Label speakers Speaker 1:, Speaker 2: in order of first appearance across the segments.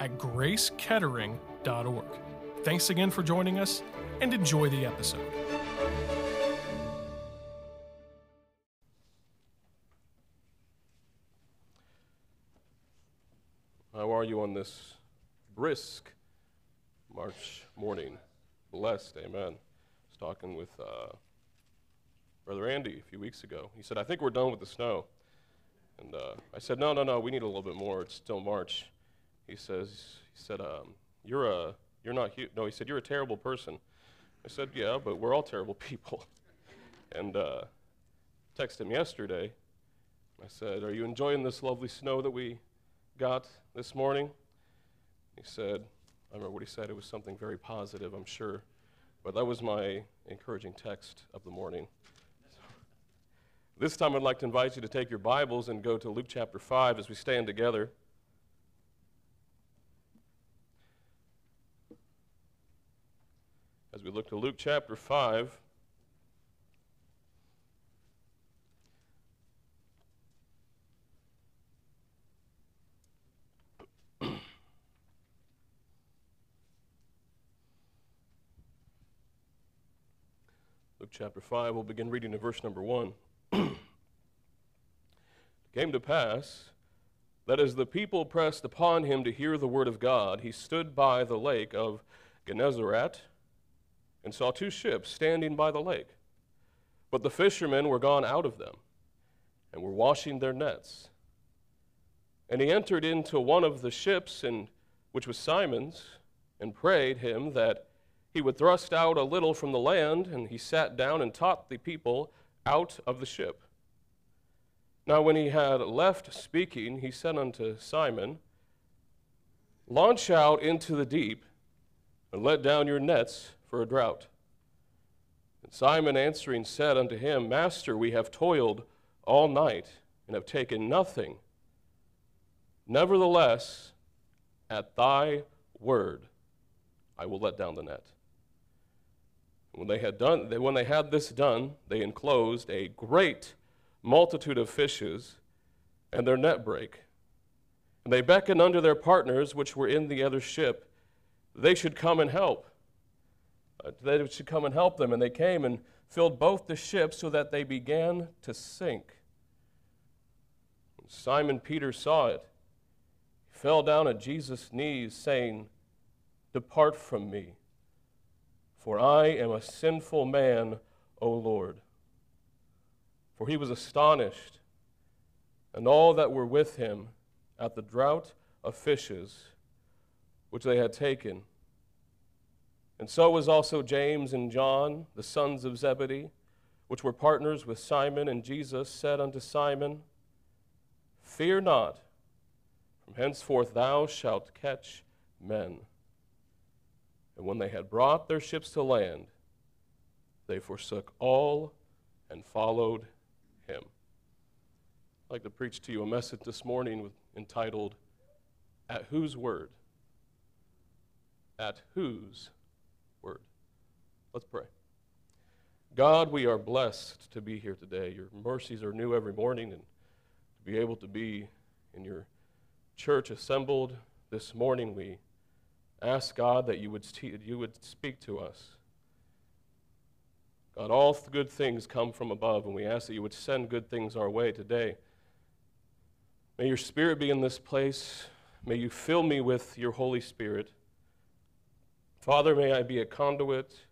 Speaker 1: at gracekettering.org. Thanks again for joining us and enjoy the episode.
Speaker 2: How are you on this brisk March morning? Blessed, amen. I was talking with uh, Brother Andy a few weeks ago. He said, I think we're done with the snow. And uh, I said, no, no, no, we need a little bit more. It's still March. He says, he said, um, you're a, you're not, hu-. no, he said, you're a terrible person. I said, yeah, but we're all terrible people. and uh, texted him yesterday. I said, are you enjoying this lovely snow that we got this morning? He said, I remember what he said. It was something very positive, I'm sure. But that was my encouraging text of the morning. This time, I'd like to invite you to take your Bibles and go to Luke chapter 5 as we stand together. As we look to Luke chapter 5, Luke chapter 5, we'll begin reading in verse number 1. it came to pass that as the people pressed upon him to hear the word of God, he stood by the lake of Gennesaret and saw two ships standing by the lake. But the fishermen were gone out of them and were washing their nets. And he entered into one of the ships, and, which was Simon's, and prayed him that he would thrust out a little from the land, and he sat down and taught the people out of the ship. Now, when he had left speaking, he said unto Simon, Launch out into the deep and let down your nets for a drought. And Simon answering said unto him, Master, we have toiled all night and have taken nothing. Nevertheless, at thy word, I will let down the net. When they had done, when they had this done, they enclosed a great multitude of fishes, and their net brake. And they beckoned unto their partners which were in the other ship, they should come and help uh, they should come and help them. And they came and filled both the ships so that they began to sink. Simon Peter saw it. He fell down at Jesus' knees, saying, Depart from me, for I am a sinful man, O Lord. For he was astonished, and all that were with him at the draught of fishes which they had taken. And so was also James and John, the sons of Zebedee, which were partners with Simon. And Jesus said unto Simon, Fear not, from henceforth thou shalt catch men. And when they had brought their ships to land, they forsook all and followed him. I'd like to preach to you a message this morning with, entitled, At Whose Word? At Whose word. Let's pray. God, we are blessed to be here today. Your mercies are new every morning, and to be able to be in your church assembled this morning, we ask God that you would, you would speak to us. God, all good things come from above, and we ask that you would send good things our way today. May your Spirit be in this place. May you fill me with your Holy Spirit. Father, may I be a conduit,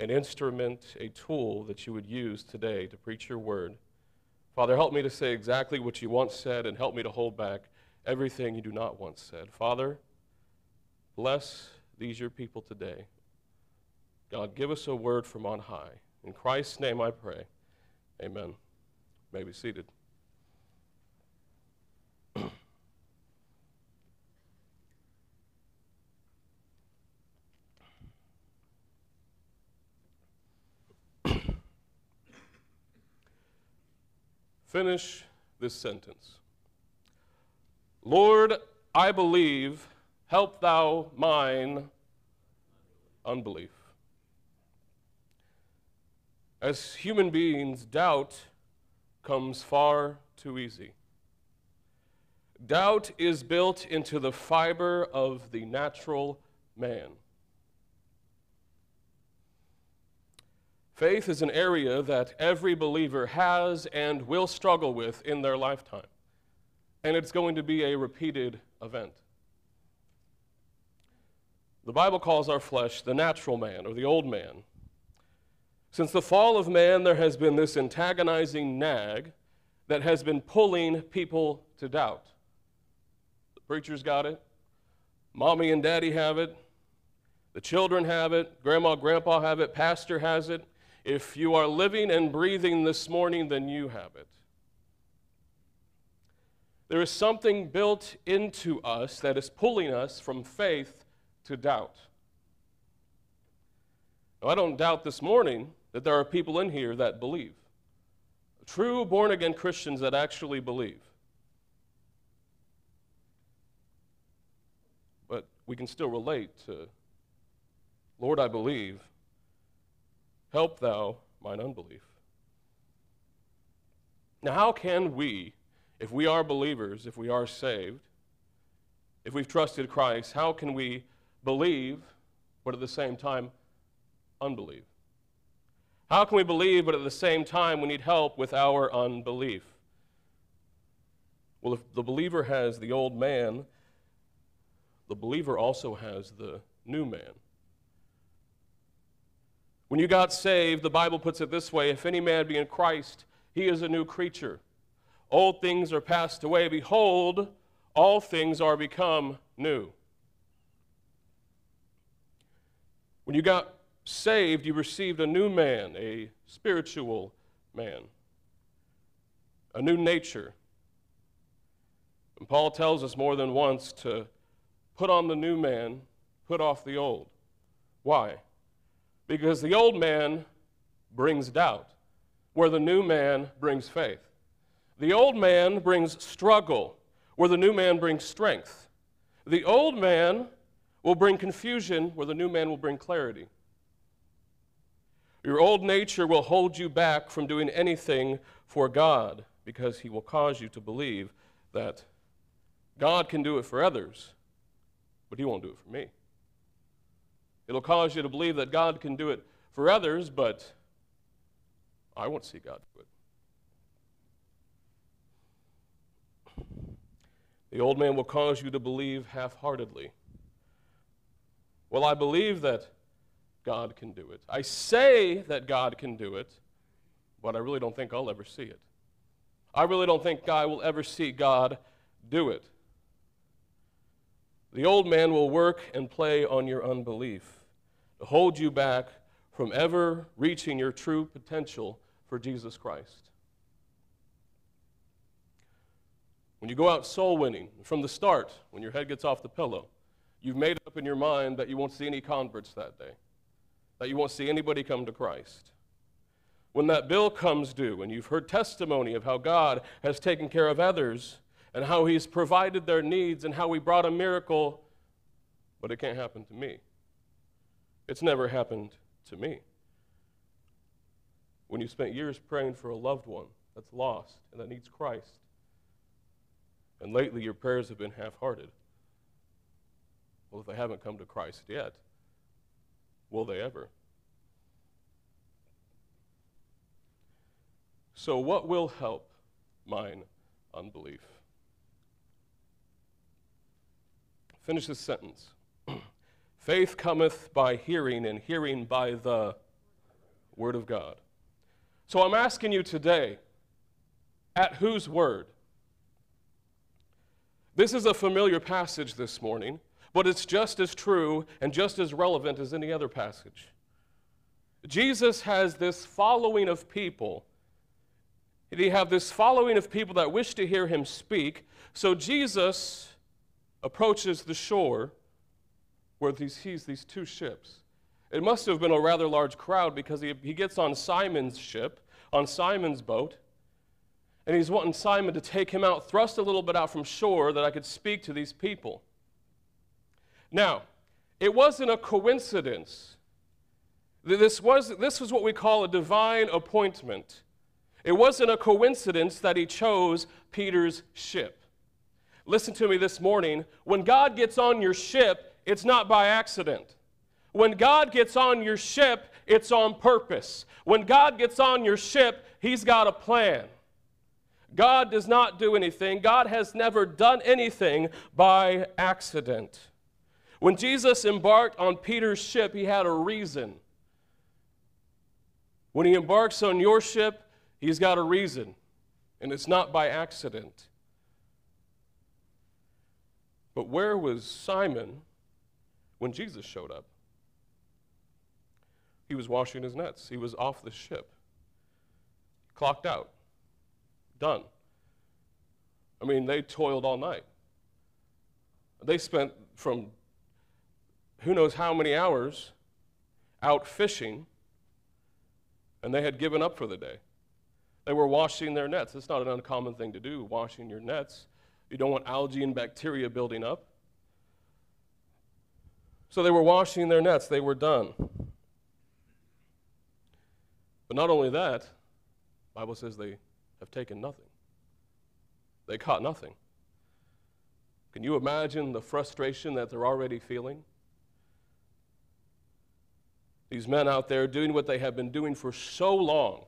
Speaker 2: an instrument, a tool that you would use today to preach your word. Father, help me to say exactly what you once said and help me to hold back everything you do not once said. Father, bless these your people today. God, give us a word from on high. In Christ's name I pray. Amen. You may be seated. Finish this sentence Lord, I believe, help thou mine unbelief. As human beings, doubt comes far too easy. Doubt is built into the fiber of the natural man. Faith is an area that every believer has and will struggle with in their lifetime, and it's going to be a repeated event. The Bible calls our flesh the natural man or the old man. Since the fall of man, there has been this antagonizing nag that has been pulling people to doubt. The preacher's got it, mommy and daddy have it, the children have it, grandma, grandpa have it, pastor has it. If you are living and breathing this morning, then you have it. There is something built into us that is pulling us from faith to doubt. Now, I don't doubt this morning that there are people in here that believe. True born again Christians that actually believe. But we can still relate to, Lord, I believe. Help thou mine unbelief. Now, how can we, if we are believers, if we are saved, if we've trusted Christ, how can we believe, but at the same time, unbelieve? How can we believe, but at the same time, we need help with our unbelief? Well, if the believer has the old man, the believer also has the new man. When you got saved, the Bible puts it this way if any man be in Christ, he is a new creature. Old things are passed away. Behold, all things are become new. When you got saved, you received a new man, a spiritual man, a new nature. And Paul tells us more than once to put on the new man, put off the old. Why? Because the old man brings doubt, where the new man brings faith. The old man brings struggle, where the new man brings strength. The old man will bring confusion, where the new man will bring clarity. Your old nature will hold you back from doing anything for God because He will cause you to believe that God can do it for others, but He won't do it for me. It'll cause you to believe that God can do it for others, but I won't see God do it. The old man will cause you to believe half heartedly. Well, I believe that God can do it. I say that God can do it, but I really don't think I'll ever see it. I really don't think I will ever see God do it. The old man will work and play on your unbelief to hold you back from ever reaching your true potential for Jesus Christ. When you go out soul winning, from the start, when your head gets off the pillow, you've made up in your mind that you won't see any converts that day that you won't see anybody come to Christ. When that bill comes due and you've heard testimony of how God has taken care of others and how He's provided their needs and how He brought a miracle, but it can't happen to me. It's never happened to me. When you spent years praying for a loved one that's lost and that needs Christ, and lately your prayers have been half hearted. Well, if they haven't come to Christ yet, Will they ever? So, what will help mine unbelief? Finish this sentence. Faith cometh by hearing, and hearing by the Word of God. So I'm asking you today, at whose word? This is a familiar passage this morning. But it's just as true and just as relevant as any other passage. Jesus has this following of people. He have this following of people that wish to hear him speak. So Jesus approaches the shore where he sees these two ships. It must have been a rather large crowd because he, he gets on Simon's ship, on Simon's boat, And he's wanting Simon to take him out, thrust a little bit out from shore that I could speak to these people. Now, it wasn't a coincidence. This was, this was what we call a divine appointment. It wasn't a coincidence that he chose Peter's ship. Listen to me this morning. When God gets on your ship, it's not by accident. When God gets on your ship, it's on purpose. When God gets on your ship, He's got a plan. God does not do anything, God has never done anything by accident. When Jesus embarked on Peter's ship, he had a reason. When he embarks on your ship, he's got a reason, and it's not by accident. But where was Simon when Jesus showed up? He was washing his nets, he was off the ship, clocked out, done. I mean, they toiled all night. They spent from who knows how many hours out fishing, and they had given up for the day. They were washing their nets. It's not an uncommon thing to do, washing your nets. You don't want algae and bacteria building up. So they were washing their nets, they were done. But not only that, Bible says they have taken nothing. They caught nothing. Can you imagine the frustration that they're already feeling? These men out there doing what they have been doing for so long,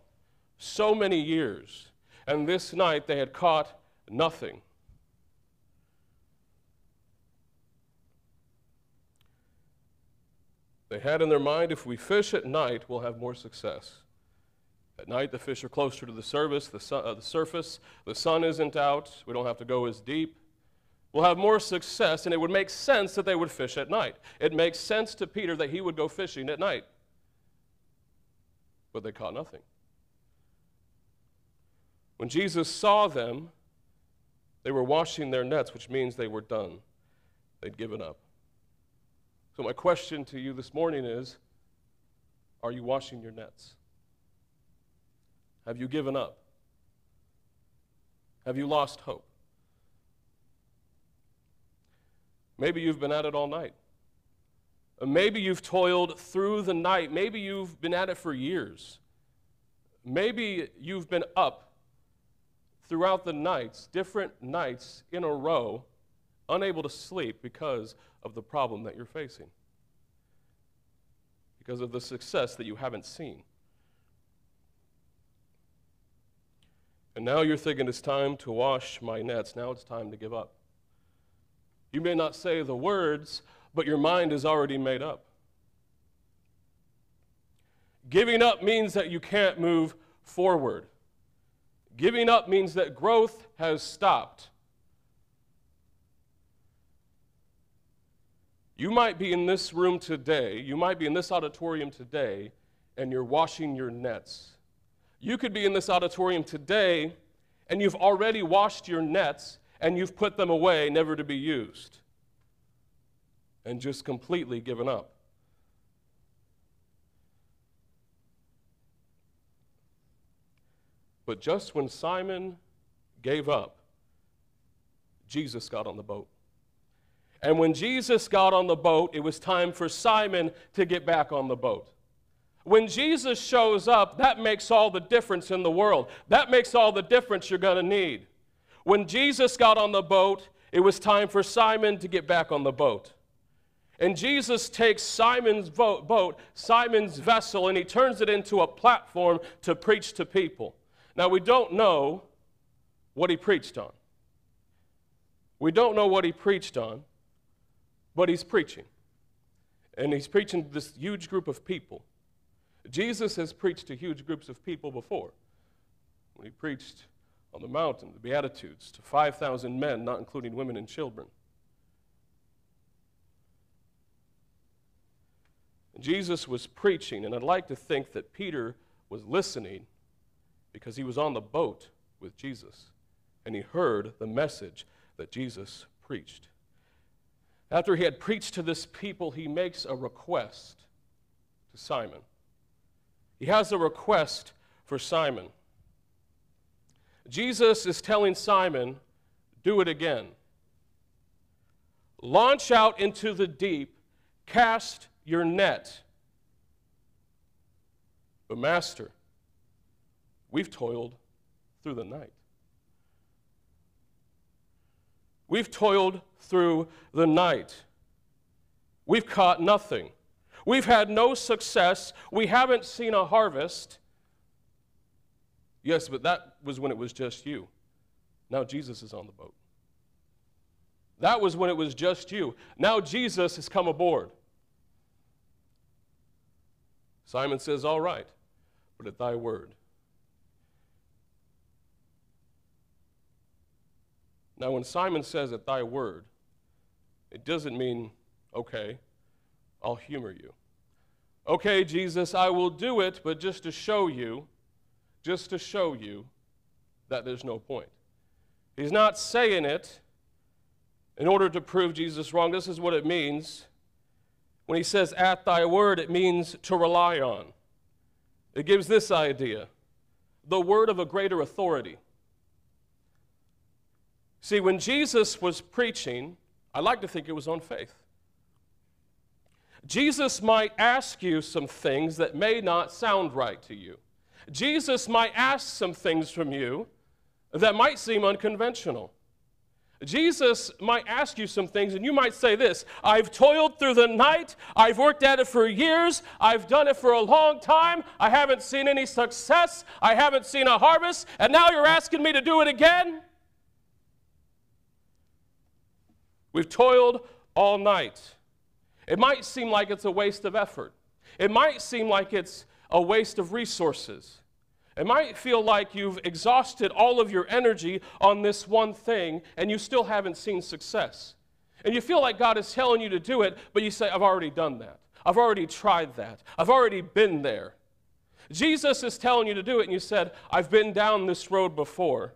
Speaker 2: so many years, and this night they had caught nothing. They had in their mind if we fish at night, we'll have more success. At night, the fish are closer to the, service, the, su- uh, the surface, the sun isn't out, we don't have to go as deep We'll have more success, and it would make sense that they would fish at night. It makes sense to Peter that he would go fishing at night. But they caught nothing. When Jesus saw them, they were washing their nets, which means they were done. They'd given up. So, my question to you this morning is Are you washing your nets? Have you given up? Have you lost hope? Maybe you've been at it all night. Uh, maybe you've toiled through the night. Maybe you've been at it for years. Maybe you've been up throughout the nights, different nights in a row, unable to sleep because of the problem that you're facing, because of the success that you haven't seen. And now you're thinking it's time to wash my nets. Now it's time to give up. You may not say the words, but your mind is already made up. Giving up means that you can't move forward. Giving up means that growth has stopped. You might be in this room today, you might be in this auditorium today, and you're washing your nets. You could be in this auditorium today, and you've already washed your nets and you've put them away, never to be used, and just completely given up. But just when Simon gave up, Jesus got on the boat. And when Jesus got on the boat, it was time for Simon to get back on the boat. When Jesus shows up, that makes all the difference in the world. That makes all the difference you're going to need. When Jesus got on the boat, it was time for Simon to get back on the boat. And Jesus takes Simon's boat, Simon's vessel, and he turns it into a platform to preach to people. Now, we don't know what he preached on. We don't know what he preached on, but he's preaching. And he's preaching to this huge group of people. Jesus has preached to huge groups of people before. When he preached on the mountain, the Beatitudes, to 5,000 men, not including women and children. Jesus was preaching, and I'd like to think that Peter was listening because he was on the boat with Jesus and he heard the message that Jesus preached. After he had preached to this people, he makes a request to Simon. He has a request for Simon. Jesus is telling Simon, do it again. Launch out into the deep, cast your net. But, Master, we've toiled through the night. We've toiled through the night. We've caught nothing. We've had no success. We haven't seen a harvest. Yes, but that was when it was just you. Now Jesus is on the boat. That was when it was just you. Now Jesus has come aboard. Simon says, All right, but at thy word. Now, when Simon says at thy word, it doesn't mean, okay, I'll humor you. Okay, Jesus, I will do it, but just to show you, just to show you that there's no point. He's not saying it in order to prove Jesus wrong. This is what it means. When he says, at thy word, it means to rely on. It gives this idea the word of a greater authority. See, when Jesus was preaching, I like to think it was on faith. Jesus might ask you some things that may not sound right to you. Jesus might ask some things from you that might seem unconventional. Jesus might ask you some things, and you might say this I've toiled through the night. I've worked at it for years. I've done it for a long time. I haven't seen any success. I haven't seen a harvest. And now you're asking me to do it again? We've toiled all night. It might seem like it's a waste of effort. It might seem like it's a waste of resources. It might feel like you've exhausted all of your energy on this one thing and you still haven't seen success. And you feel like God is telling you to do it, but you say, I've already done that. I've already tried that. I've already been there. Jesus is telling you to do it, and you said, I've been down this road before.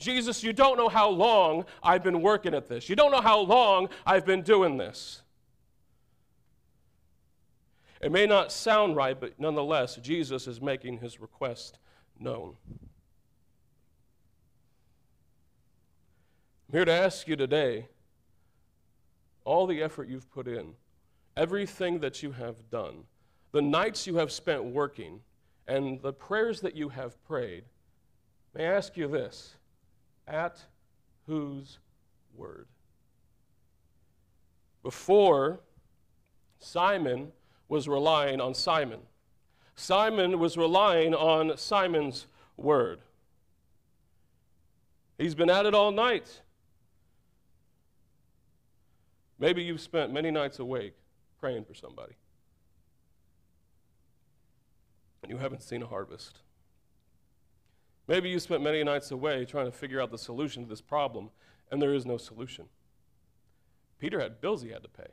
Speaker 2: Jesus, you don't know how long I've been working at this. You don't know how long I've been doing this. It may not sound right, but nonetheless, Jesus is making his request known. I'm here to ask you today all the effort you've put in, everything that you have done, the nights you have spent working, and the prayers that you have prayed, may I ask you this at whose word? Before Simon was relying on Simon. Simon was relying on Simon's word. He's been at it all night. Maybe you've spent many nights awake praying for somebody, and you haven't seen a harvest. Maybe you spent many nights away trying to figure out the solution to this problem, and there is no solution. Peter had bills he had to pay.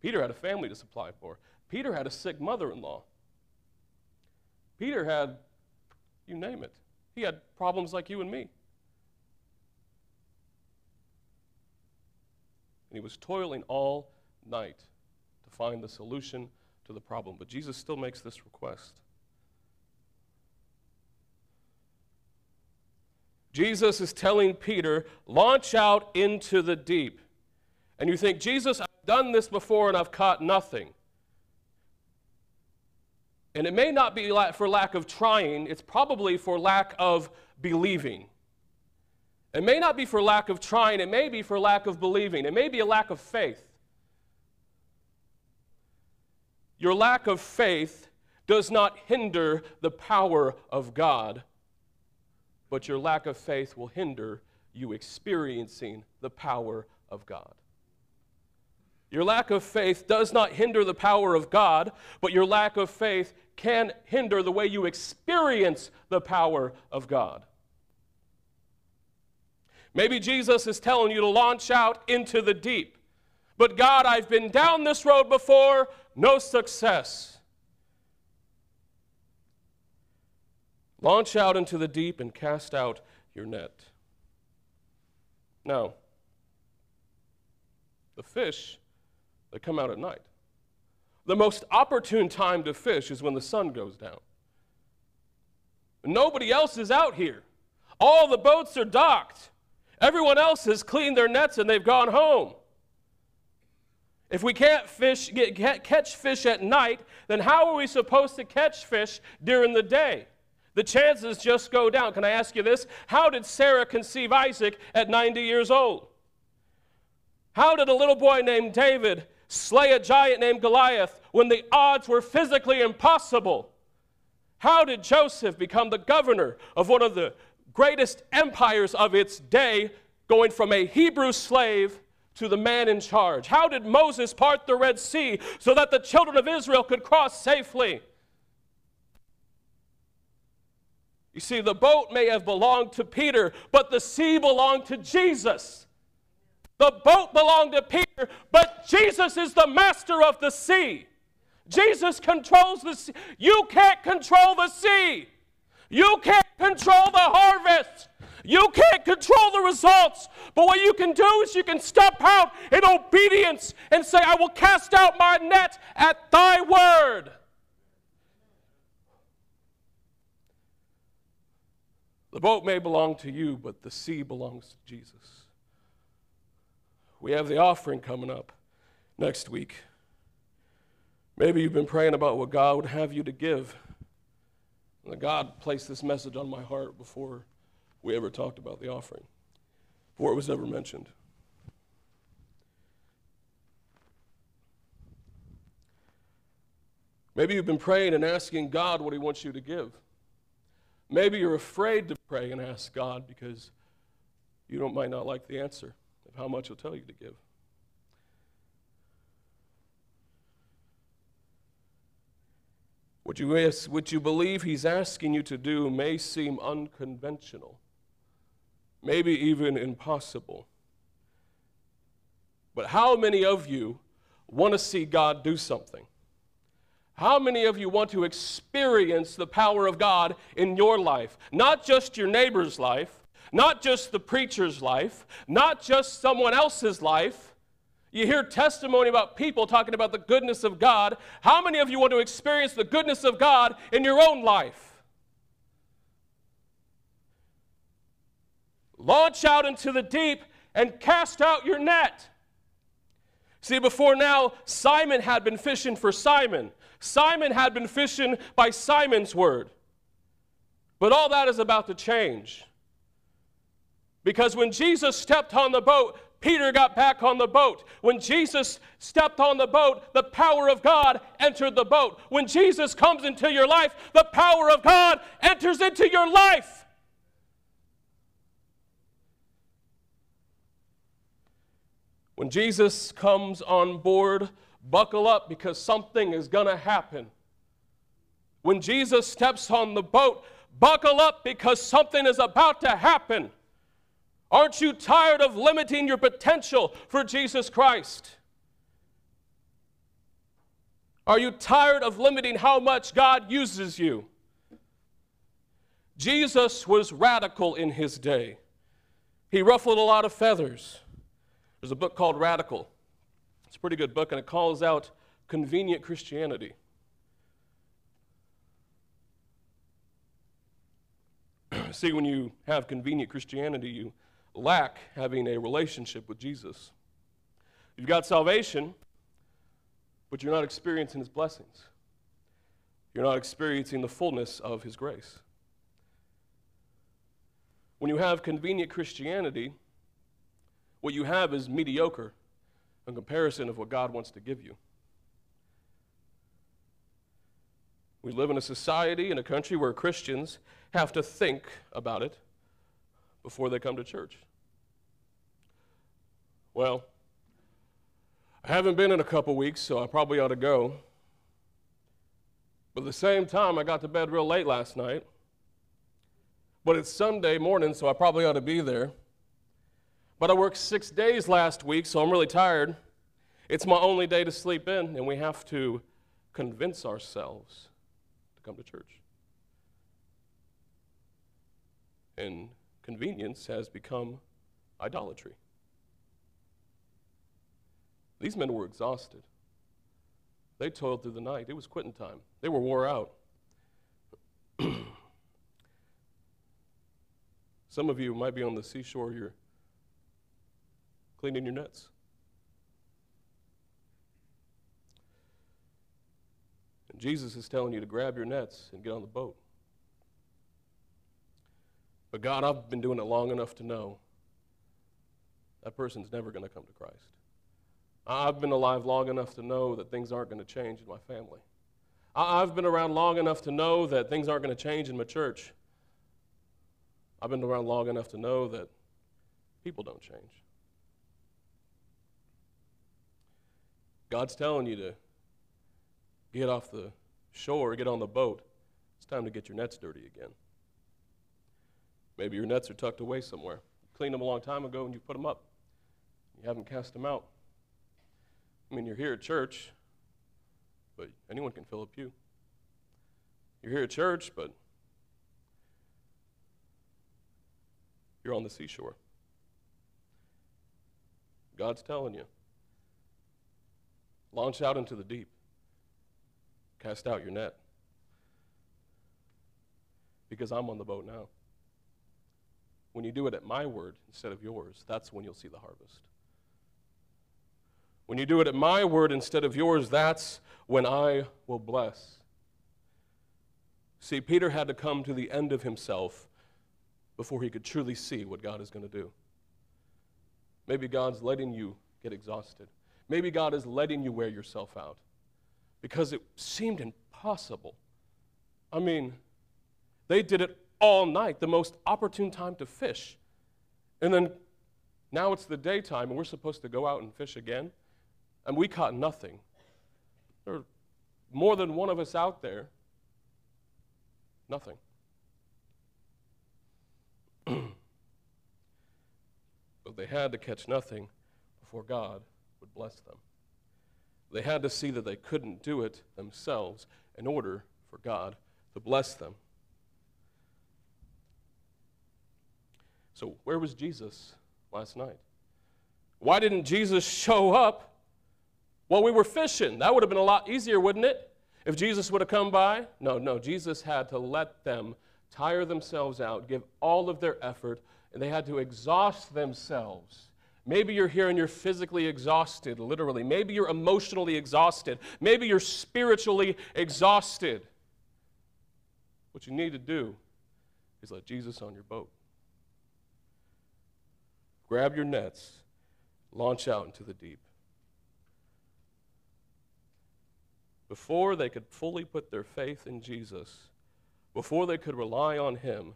Speaker 2: Peter had a family to supply for. Peter had a sick mother in law. Peter had, you name it, he had problems like you and me. And he was toiling all night to find the solution to the problem. But Jesus still makes this request. Jesus is telling Peter, launch out into the deep. And you think, Jesus, I've done this before and I've caught nothing. And it may not be for lack of trying, it's probably for lack of believing. It may not be for lack of trying, it may be for lack of believing. It may be a lack of faith. Your lack of faith does not hinder the power of God, but your lack of faith will hinder you experiencing the power of God. Your lack of faith does not hinder the power of God, but your lack of faith can hinder the way you experience the power of God. Maybe Jesus is telling you to launch out into the deep. But God, I've been down this road before, no success. Launch out into the deep and cast out your net. Now, the fish they come out at night. The most opportune time to fish is when the sun goes down. Nobody else is out here. All the boats are docked. Everyone else has cleaned their nets and they've gone home. If we can't fish, get, catch fish at night, then how are we supposed to catch fish during the day? The chances just go down. Can I ask you this? How did Sarah conceive Isaac at 90 years old? How did a little boy named David slay a giant named Goliath when the odds were physically impossible? How did Joseph become the governor of one of the greatest empires of its day, going from a Hebrew slave to the man in charge? How did Moses part the Red Sea so that the children of Israel could cross safely? You see, the boat may have belonged to Peter, but the sea belonged to Jesus. The boat belonged to Peter, but Jesus is the master of the sea. Jesus controls the sea. You can't control the sea. You can't control the harvest. You can't control the results. But what you can do is you can step out in obedience and say, I will cast out my net at thy word. The boat may belong to you, but the sea belongs to Jesus. We have the offering coming up next week. Maybe you've been praying about what God would have you to give. And God placed this message on my heart before we ever talked about the offering, before it was ever mentioned. Maybe you've been praying and asking God what He wants you to give. Maybe you're afraid to pray and ask God because you don't, might not like the answer of how much He'll tell you to give. What you, what you believe he's asking you to do may seem unconventional, maybe even impossible. But how many of you want to see God do something? How many of you want to experience the power of God in your life? Not just your neighbor's life, not just the preacher's life, not just someone else's life, you hear testimony about people talking about the goodness of God. How many of you want to experience the goodness of God in your own life? Launch out into the deep and cast out your net. See, before now, Simon had been fishing for Simon. Simon had been fishing by Simon's word. But all that is about to change. Because when Jesus stepped on the boat, Peter got back on the boat. When Jesus stepped on the boat, the power of God entered the boat. When Jesus comes into your life, the power of God enters into your life. When Jesus comes on board, buckle up because something is going to happen. When Jesus steps on the boat, buckle up because something is about to happen. Aren't you tired of limiting your potential for Jesus Christ? Are you tired of limiting how much God uses you? Jesus was radical in his day. He ruffled a lot of feathers. There's a book called Radical. It's a pretty good book, and it calls out convenient Christianity. See, when you have convenient Christianity, you lack having a relationship with Jesus. You've got salvation, but you're not experiencing his blessings. You're not experiencing the fullness of his grace. When you have convenient Christianity, what you have is mediocre in comparison of what God wants to give you. We live in a society, in a country where Christians have to think about it before they come to church. Well, I haven't been in a couple weeks, so I probably ought to go. But at the same time, I got to bed real late last night. But it's Sunday morning, so I probably ought to be there. But I worked six days last week, so I'm really tired. It's my only day to sleep in, and we have to convince ourselves to come to church. And convenience has become idolatry. These men were exhausted. They toiled through the night. It was quitting time. They were wore out. Some of you might be on the seashore, you're cleaning your nets. And Jesus is telling you to grab your nets and get on the boat. But God, I've been doing it long enough to know that person's never going to come to Christ. I've been alive long enough to know that things aren't going to change in my family. I've been around long enough to know that things aren't going to change in my church. I've been around long enough to know that people don't change. God's telling you to get off the shore, get on the boat. It's time to get your nets dirty again. Maybe your nets are tucked away somewhere. You cleaned them a long time ago and you put them up. You haven't cast them out. I mean, you're here at church, but anyone can fill a pew. You're here at church, but you're on the seashore. God's telling you launch out into the deep, cast out your net. Because I'm on the boat now. When you do it at my word instead of yours, that's when you'll see the harvest. When you do it at my word instead of yours, that's when I will bless. See, Peter had to come to the end of himself before he could truly see what God is going to do. Maybe God's letting you get exhausted. Maybe God is letting you wear yourself out because it seemed impossible. I mean, they did it all night, the most opportune time to fish. And then now it's the daytime and we're supposed to go out and fish again and we caught nothing. There were more than one of us out there, nothing. but they had to catch nothing before God would bless them. They had to see that they couldn't do it themselves in order for God to bless them. So, where was Jesus last night? Why didn't Jesus show up well, we were fishing. That would have been a lot easier, wouldn't it? If Jesus would have come by? No, no. Jesus had to let them tire themselves out, give all of their effort, and they had to exhaust themselves. Maybe you're here and you're physically exhausted, literally. Maybe you're emotionally exhausted. Maybe you're spiritually exhausted. What you need to do is let Jesus on your boat. Grab your nets, launch out into the deep. before they could fully put their faith in Jesus, before they could rely on Him,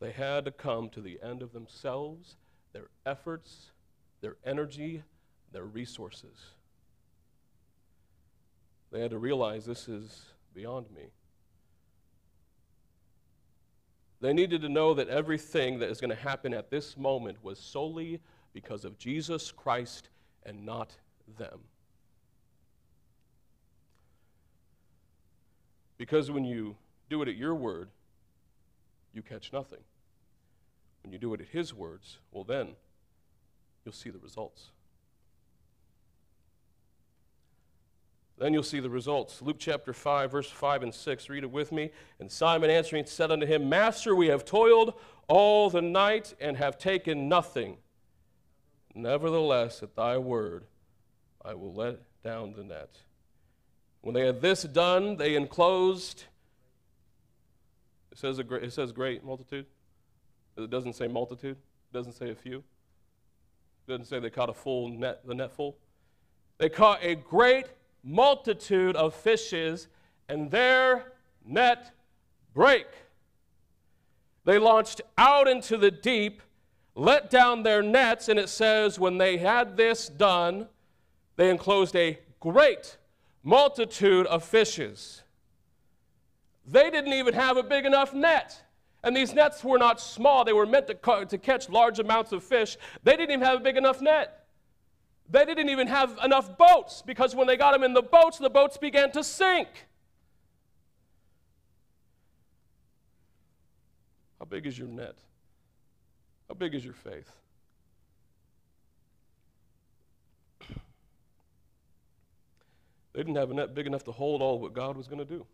Speaker 2: they had to come to the end of themselves, their efforts, their energy, their resources. They had to realize this is beyond me. They needed to know that everything that is going to happen at this moment was solely because of Jesus Christ and not them. Because when you do it at your word, you catch nothing. When you do it at his words, well, then you'll see the results. Then you'll see the results. Luke chapter 5, verse 5 and 6. Read it with me. And Simon answering said unto him, Master, we have toiled all the night and have taken nothing. Nevertheless, at thy word, I will let down the net. When they had this done, they enclosed. It says, a great, it says great multitude. It doesn't say multitude. It doesn't say a few. Doesn't say they caught a full net, the net full. They caught a great multitude of fishes, and their net break. They launched out into the deep, let down their nets, and it says, when they had this done, they enclosed a great multitude of fishes. They didn't even have a big enough net. And these nets were not small, they were meant to, to catch large amounts of fish. They didn't even have a big enough net. They didn't even have enough boats because when they got them in the boats, the boats began to sink. How big is your net? How big is your faith? They didn't have a net big enough to hold all what God was going to do.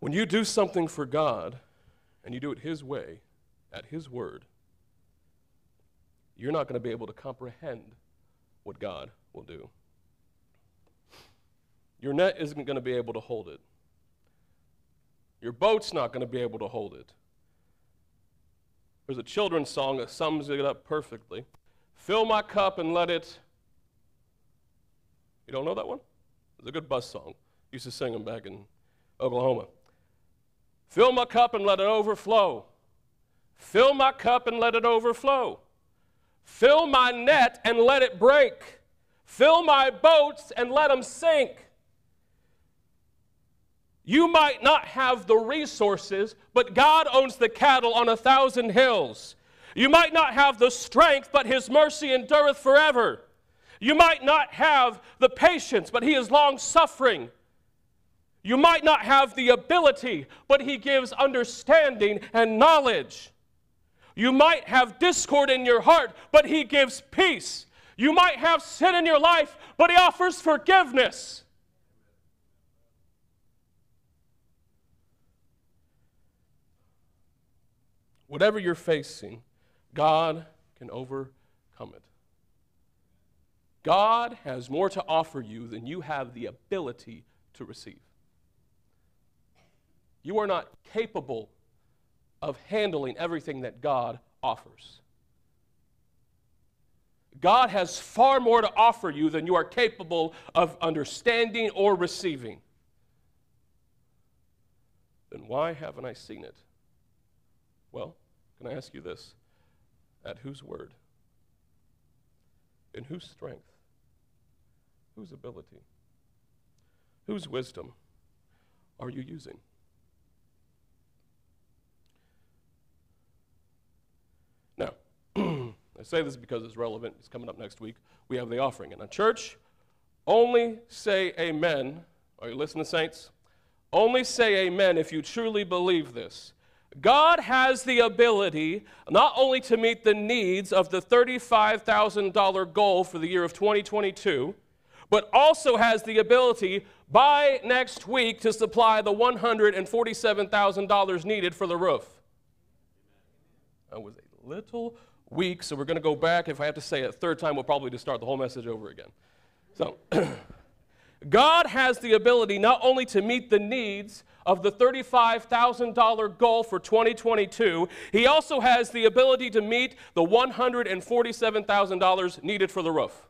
Speaker 2: When you do something for God and you do it His way, at His word, you're not going to be able to comprehend what God will do. Your net isn't going to be able to hold it. Your boat's not going to be able to hold it. There's a children's song that sums it up perfectly. Fill my cup and let it. You don't know that one? It's a good bus song. Used to sing them back in Oklahoma. Fill my cup and let it overflow. Fill my cup and let it overflow. Fill my net and let it break. Fill my boats and let them sink. You might not have the resources, but God owns the cattle on a thousand hills. You might not have the strength, but His mercy endureth forever. You might not have the patience, but He is long suffering. You might not have the ability, but He gives understanding and knowledge. You might have discord in your heart, but He gives peace. You might have sin in your life, but He offers forgiveness. Whatever you're facing, God can overcome it. God has more to offer you than you have the ability to receive. You are not capable of handling everything that God offers. God has far more to offer you than you are capable of understanding or receiving. Then why haven't I seen it? Well, can I ask you this? At whose word? In whose strength? Whose ability? Whose wisdom are you using? Now, I say this because it's relevant. It's coming up next week. We have the offering. And a church, only say amen. Are you listening, saints? Only say amen if you truly believe this. God has the ability not only to meet the needs of the $35,000 goal for the year of 2022, but also has the ability by next week to supply the $147,000 needed for the roof. That was a little weak, so we're going to go back. If I have to say it a third time, we'll probably just start the whole message over again. So, God has the ability not only to meet the needs of the $35,000 goal for 2022, he also has the ability to meet the $147,000 needed for the roof.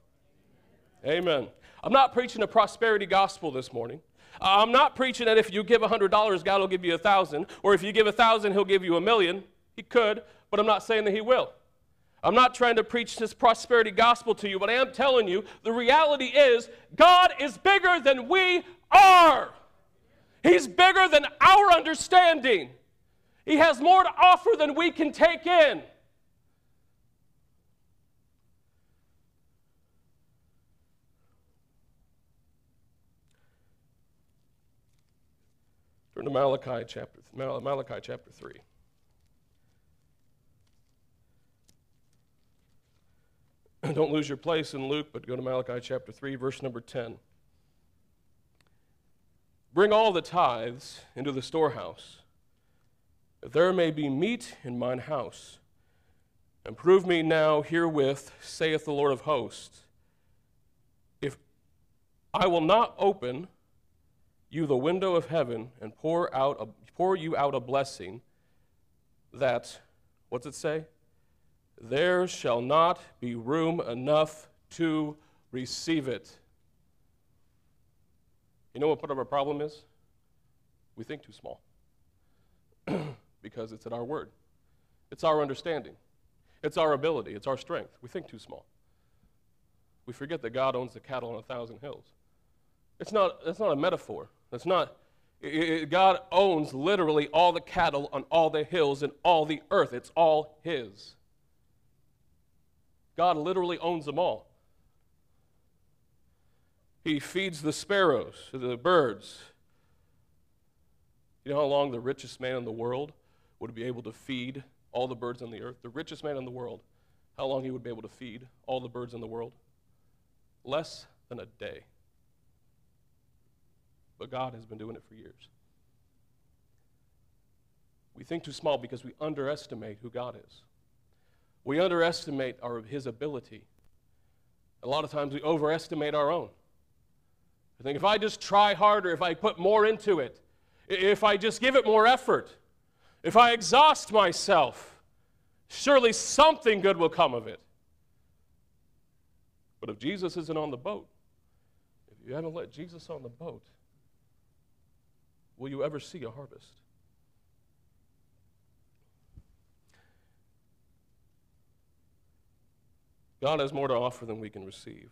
Speaker 2: Amen. I'm not preaching a prosperity gospel this morning. I'm not preaching that if you give $100, God will give you a 1000 or if you give a 1000 he'll give you a million. He could, but I'm not saying that he will. I'm not trying to preach this prosperity gospel to you, but I am telling you the reality is God is bigger than we are. He's bigger than our understanding. He has more to offer than we can take in. Turn to Malachi chapter, Malachi chapter 3. Don't lose your place in Luke, but go to Malachi chapter 3, verse number 10. Bring all the tithes into the storehouse, that there may be meat in mine house. And prove me now herewith, saith the Lord of hosts, if I will not open you the window of heaven and pour out a, pour you out a blessing, that what's it say? There shall not be room enough to receive it. You know what part of our problem is? We think too small because it's at our word, it's our understanding, it's our ability, it's our strength. We think too small. We forget that God owns the cattle on a thousand hills. It's not, that's not a metaphor. That's not, it, it, God owns literally all the cattle on all the hills and all the earth. It's all His. God literally owns them all. He feeds the sparrows, the birds. You know how long the richest man in the world would be able to feed all the birds on the earth? The richest man in the world, how long he would be able to feed all the birds in the world? Less than a day. But God has been doing it for years. We think too small because we underestimate who God is. We underestimate our, His ability. A lot of times we overestimate our own. I think if I just try harder, if I put more into it, if I just give it more effort, if I exhaust myself, surely something good will come of it. But if Jesus isn't on the boat, if you haven't let Jesus on the boat, will you ever see a harvest? God has more to offer than we can receive.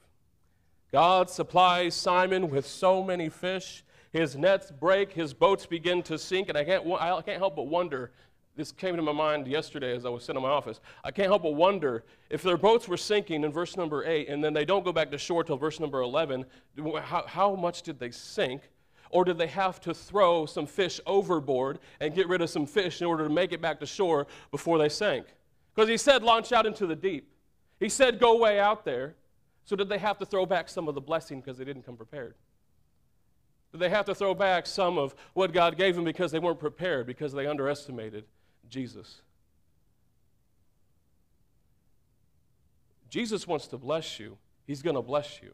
Speaker 2: God supplies Simon with so many fish. His nets break, his boats begin to sink, and I can't, I can't help but wonder. This came to my mind yesterday as I was sitting in my office. I can't help but wonder if their boats were sinking in verse number 8 and then they don't go back to shore till verse number 11, how, how much did they sink? Or did they have to throw some fish overboard and get rid of some fish in order to make it back to shore before they sank? Because he said, launch out into the deep. He said, go way out there. So did they have to throw back some of the blessing because they didn't come prepared? Did they have to throw back some of what God gave them because they weren't prepared, because they underestimated Jesus? Jesus wants to bless you. He's going to bless you.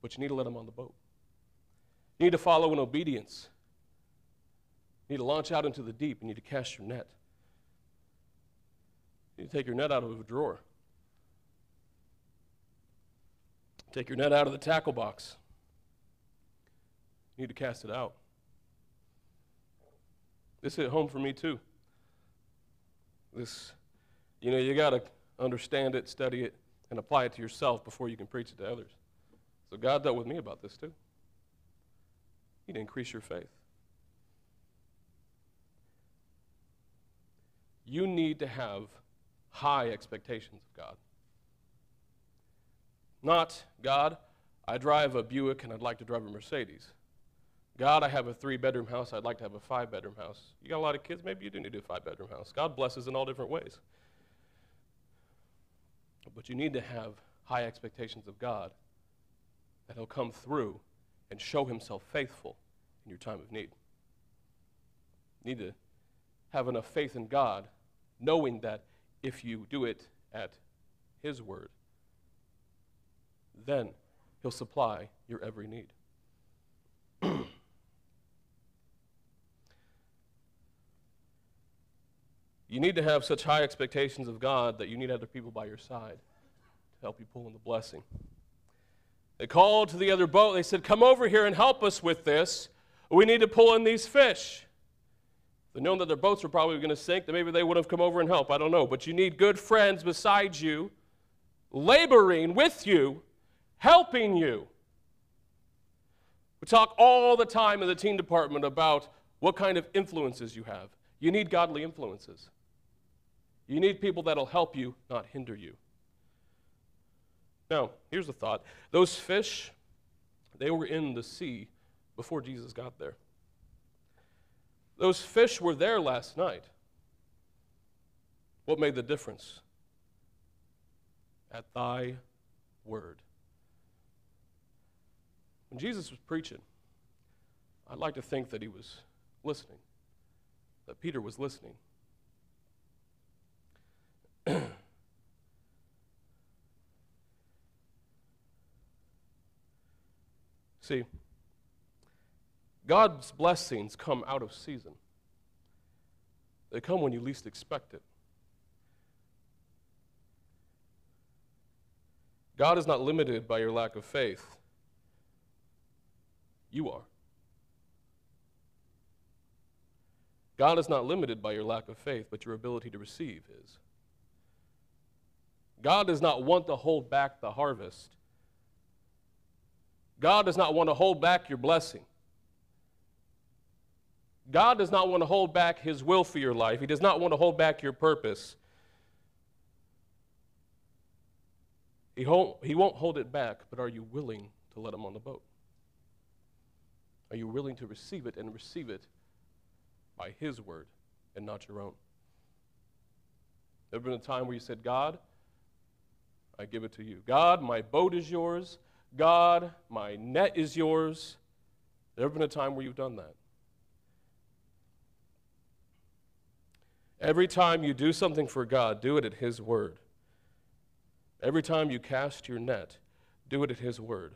Speaker 2: But you need to let him on the boat. You need to follow in obedience. You need to launch out into the deep. You need to cast your net. You need to take your net out of a drawer. Take your net out of the tackle box. You need to cast it out. This hit home for me too. This, you know, you got to understand it, study it, and apply it to yourself before you can preach it to others. So God dealt with me about this too. You need to increase your faith. You need to have high expectations of God. Not, God, I drive a Buick and I'd like to drive a Mercedes. God, I have a three bedroom house. I'd like to have a five bedroom house. You got a lot of kids, maybe you do need a five bedroom house. God blesses in all different ways. But you need to have high expectations of God that He'll come through and show Himself faithful in your time of need. You need to have enough faith in God, knowing that if you do it at His word, then He'll supply your every need. you need to have such high expectations of God that you need other people by your side to help you pull in the blessing. They called to the other boat. They said, Come over here and help us with this. We need to pull in these fish. They known that their boats were probably going to sink, then maybe they would have come over and helped. I don't know. But you need good friends beside you, laboring with you helping you. We talk all the time in the teen department about what kind of influences you have. You need godly influences. You need people that'll help you, not hinder you. Now, here's the thought those fish, they were in the sea before Jesus got there. Those fish were there last night. What made the difference? At thy word. When Jesus was preaching, I'd like to think that he was listening, that Peter was listening. See, God's blessings come out of season. They come when you least expect it. God is not limited by your lack of faith. You are. God is not limited by your lack of faith, but your ability to receive is. God does not want to hold back the harvest. God does not want to hold back your blessing. God does not want to hold back His will for your life. He does not want to hold back your purpose. He won't, he won't hold it back, but are you willing to let Him on the boat? Are you willing to receive it and receive it by His word and not your own? There been a time where you said, God, I give it to you. God, my boat is yours. God, my net is yours. There been a time where you've done that? Every time you do something for God, do it at His word. Every time you cast your net, do it at His word.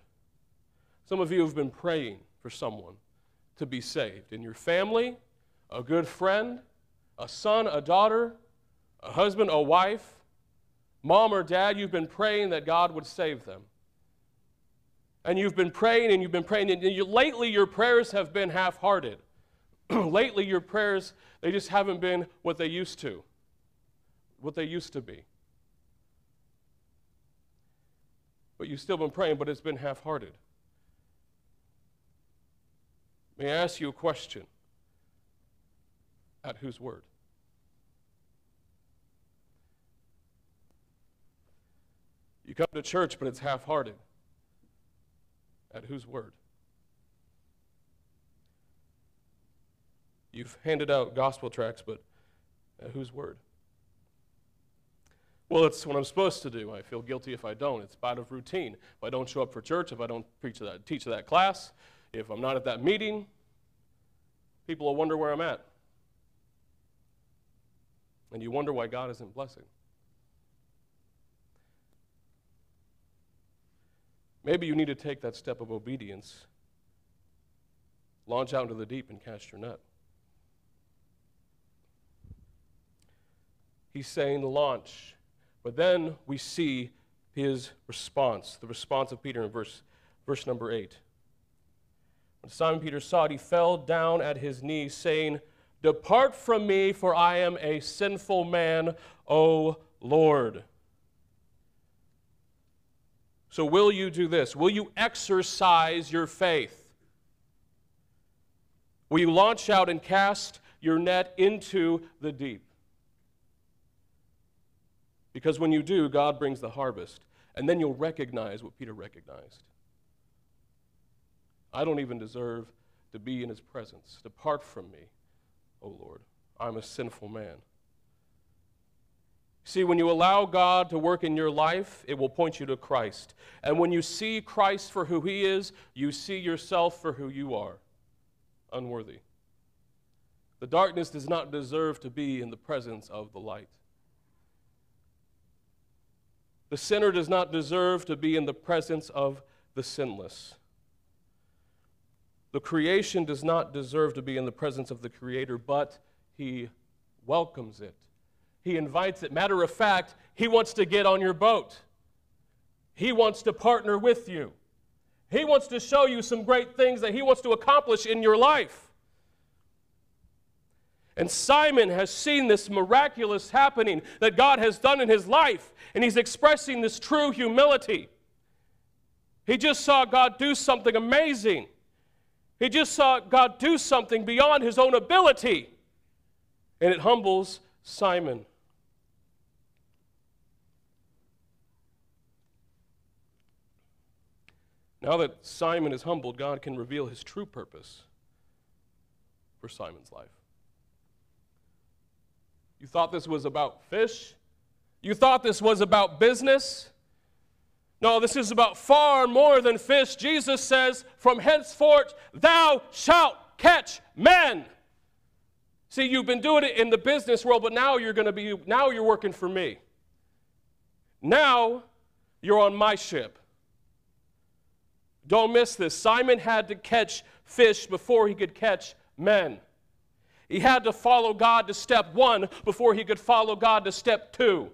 Speaker 2: Some of you have been praying for someone to be saved in your family, a good friend, a son, a daughter, a husband, a wife, mom or dad. You've been praying that God would save them. And you've been praying and you've been praying, and you, lately your prayers have been half hearted. lately your prayers, they just haven't been what they used to, what they used to be. But you've still been praying, but it's been half hearted. May I ask you a question? At whose word? You come to church, but it's half hearted. At whose word? You've handed out gospel tracts, but at whose word? Well, it's what I'm supposed to do. I feel guilty if I don't. It's part of routine. If I don't show up for church, if I don't preach that, teach that class, if I'm not at that meeting, people will wonder where I'm at. And you wonder why God isn't blessing. Maybe you need to take that step of obedience, launch out into the deep, and cast your net. He's saying launch. But then we see his response, the response of Peter in verse, verse number 8. Simon Peter saw it, he fell down at his knees, saying, Depart from me, for I am a sinful man, O Lord. So, will you do this? Will you exercise your faith? Will you launch out and cast your net into the deep? Because when you do, God brings the harvest. And then you'll recognize what Peter recognized. I don't even deserve to be in his presence. Depart from me, O Lord. I'm a sinful man. See, when you allow God to work in your life, it will point you to Christ. And when you see Christ for who he is, you see yourself for who you are unworthy. The darkness does not deserve to be in the presence of the light. The sinner does not deserve to be in the presence of the sinless. The creation does not deserve to be in the presence of the Creator, but He welcomes it he invites it. Matter of fact, he wants to get on your boat. He wants to partner with you. He wants to show you some great things that he wants to accomplish in your life. And Simon has seen this miraculous happening that God has done in his life, and he's expressing this true humility. He just saw God do something amazing. He just saw God do something beyond his own ability. And it humbles Simon. Now that Simon is humbled, God can reveal his true purpose for Simon's life. You thought this was about fish? You thought this was about business? No, this is about far more than fish. Jesus says, From henceforth, thou shalt catch men. See, you've been doing it in the business world, but now you're going to be, now you're working for me. Now you're on my ship. Don't miss this. Simon had to catch fish before he could catch men. He had to follow God to step one before he could follow God to step two.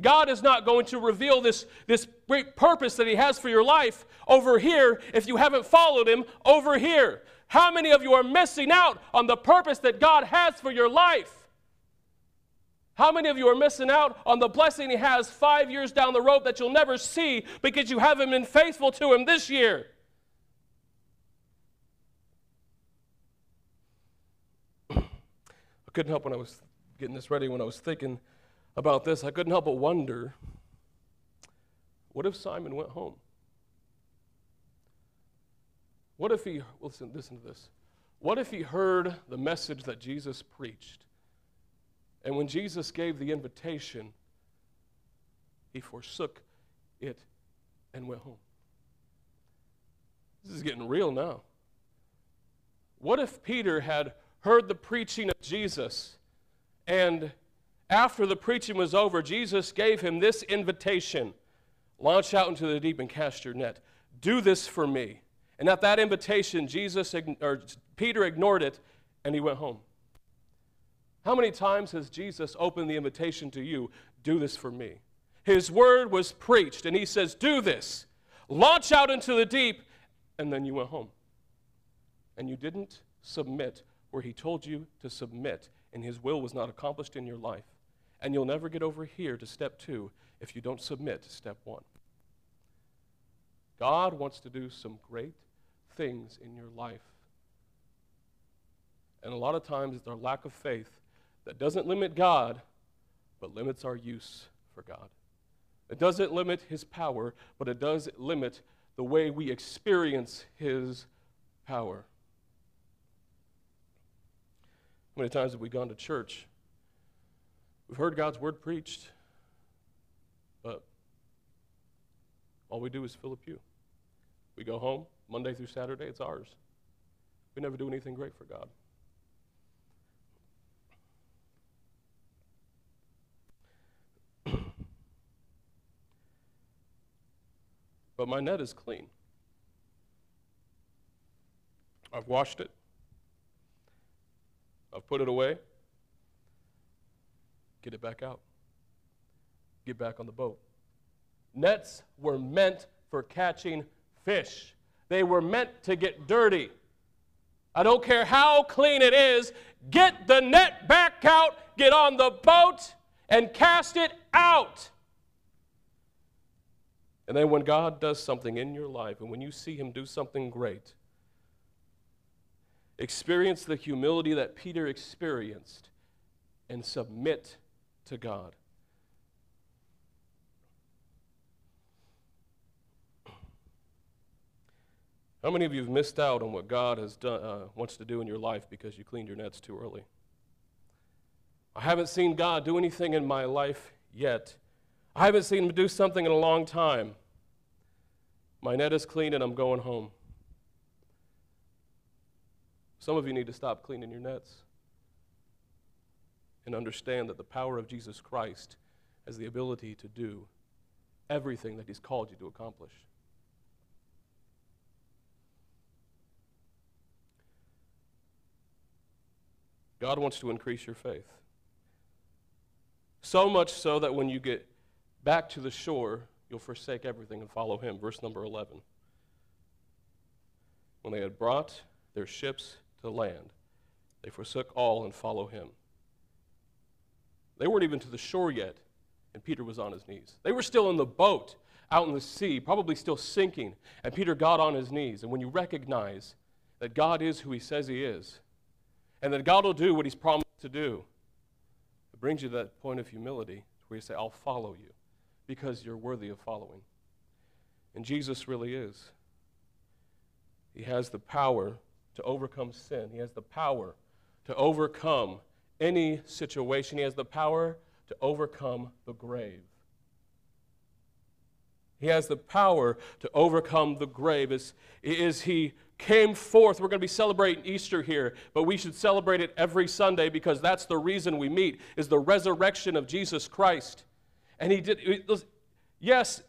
Speaker 2: God is not going to reveal this, this great purpose that He has for your life over here if you haven't followed Him over here. How many of you are missing out on the purpose that God has for your life? How many of you are missing out on the blessing He has five years down the road that you'll never see because you haven't been faithful to Him this year? I couldn't help when I was getting this ready, when I was thinking about this, I couldn't help but wonder what if Simon went home? What if he, listen, listen to this. What if he heard the message that Jesus preached? And when Jesus gave the invitation, he forsook it and went home. This is getting real now. What if Peter had heard the preaching of Jesus And after the preaching was over, Jesus gave him this invitation launch out into the deep and cast your net. Do this for me. And at that invitation, Jesus or Peter ignored it and he went home. How many times has Jesus opened the invitation to you? Do this for me. His word was preached, and he says, Do this. Launch out into the deep, and then you went home. And you didn't submit where he told you to submit, and his will was not accomplished in your life. And you'll never get over here to step two if you don't submit to step one. God wants to do some great things in your life. And a lot of times it's our lack of faith that doesn't limit God, but limits our use for God. It doesn't limit his power, but it does limit the way we experience his power. How many times have we gone to church? We've heard God's word preached, but all we do is fill a pew. We go home, Monday through Saturday, it's ours. We never do anything great for God. but my net is clean. I've washed it. I've put it away. Get it back out. Get back on the boat. Nets were meant for catching fish, they were meant to get dirty. I don't care how clean it is, get the net back out, get on the boat, and cast it out. And then when God does something in your life, and when you see Him do something great, experience the humility that Peter experienced and submit to God. How many of you have missed out on what God has done, uh, wants to do in your life because you cleaned your nets too early? I haven't seen God do anything in my life yet. I haven't seen him do something in a long time. My net is clean and I'm going home. Some of you need to stop cleaning your nets and understand that the power of Jesus Christ has the ability to do everything that he's called you to accomplish. God wants to increase your faith. So much so that when you get back to the shore, you'll forsake everything and follow him. Verse number 11. When they had brought their ships to land, they forsook all and follow him. They weren't even to the shore yet, and Peter was on his knees. They were still in the boat out in the sea, probably still sinking, and Peter got on his knees. And when you recognize that God is who he says he is, and that God will do what he's promised to do, it brings you to that point of humility where you say, I'll follow you because you're worthy of following. And Jesus really is. He has the power to overcome sin, He has the power to overcome any situation, He has the power to overcome the grave. He has the power to overcome the grave. As, as he came forth, we're going to be celebrating Easter here, but we should celebrate it every Sunday because that's the reason we meet, is the resurrection of Jesus Christ. And he did, yes,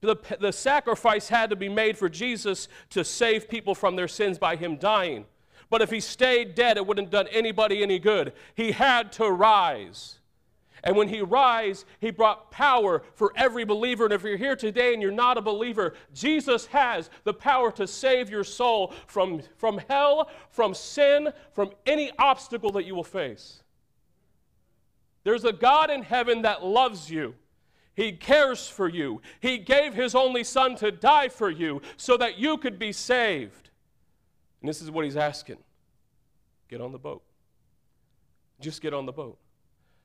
Speaker 2: the, the sacrifice had to be made for Jesus to save people from their sins by him dying. But if he stayed dead, it wouldn't have done anybody any good. He had to rise. And when he rise, he brought power for every believer. And if you're here today and you're not a believer, Jesus has the power to save your soul from, from hell, from sin, from any obstacle that you will face. There's a God in heaven that loves you. He cares for you. He gave His only Son to die for you so that you could be saved. And this is what He's asking get on the boat. Just get on the boat.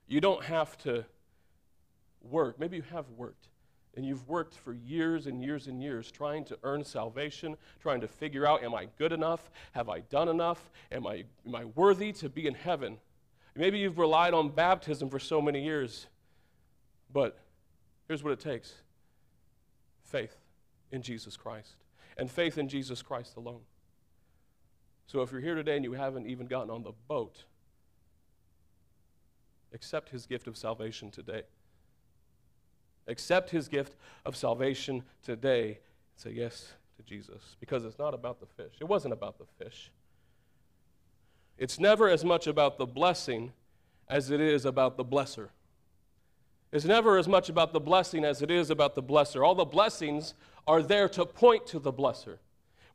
Speaker 2: You don't have to work. Maybe you have worked. And you've worked for years and years and years trying to earn salvation, trying to figure out, am I good enough? Have I done enough? Am I, am I worthy to be in heaven? Maybe you've relied on baptism for so many years. But here's what it takes faith in Jesus Christ, and faith in Jesus Christ alone. So if you're here today and you haven't even gotten on the boat, accept his gift of salvation today. Accept his gift of salvation today. and Say yes to Jesus because it's not about the fish. It wasn't about the fish. It's never as much about the blessing as it is about the blesser. It's never as much about the blessing as it is about the blesser. All the blessings are there to point to the blesser.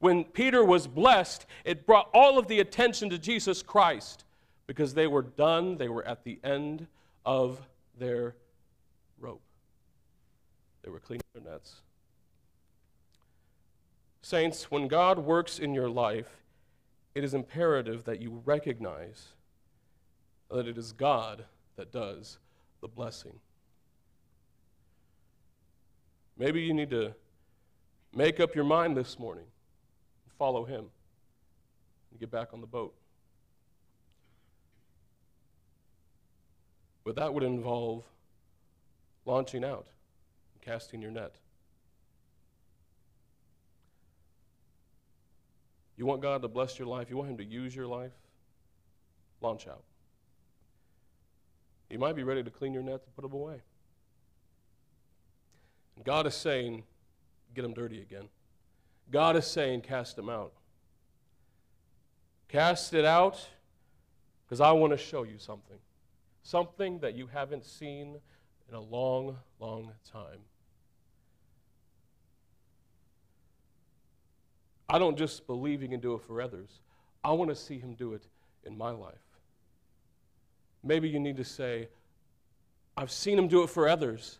Speaker 2: When Peter was blessed, it brought all of the attention to Jesus Christ because they were done, they were at the end of their rope. They were cleaning their nets. Saints, when God works in your life, it is imperative that you recognize that it is God that does the blessing. Maybe you need to make up your mind this morning follow Him and get back on the boat. But that would involve launching out and casting your net. You want God to bless your life, you want Him to use your life, launch out. You might be ready to clean your nets and put them away. And God is saying, get them dirty again. God is saying, cast them out. Cast it out because I want to show you something. Something that you haven't seen in a long, long time. I don't just believe He can do it for others, I want to see Him do it in my life. Maybe you need to say, I've seen Him do it for others,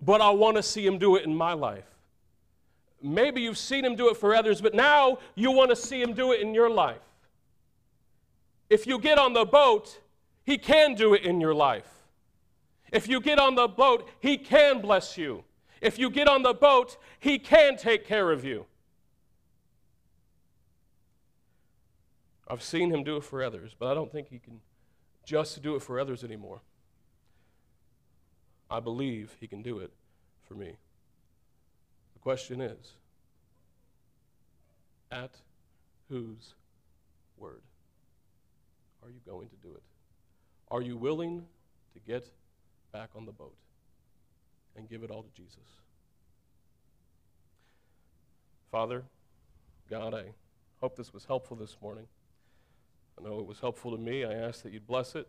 Speaker 2: but I want to see Him do it in my life. Maybe you've seen Him do it for others, but now you want to see Him do it in your life. If you get on the boat, He can do it in your life. If you get on the boat, He can bless you. If you get on the boat, He can take care of you. I've seen him do it for others, but I don't think he can just do it for others anymore. I believe he can do it for me. Question is at whose word are you going to do it? Are you willing to get back on the boat and give it all to Jesus? Father, God, I hope this was helpful this morning. I know it was helpful to me. I ask that you'd bless it.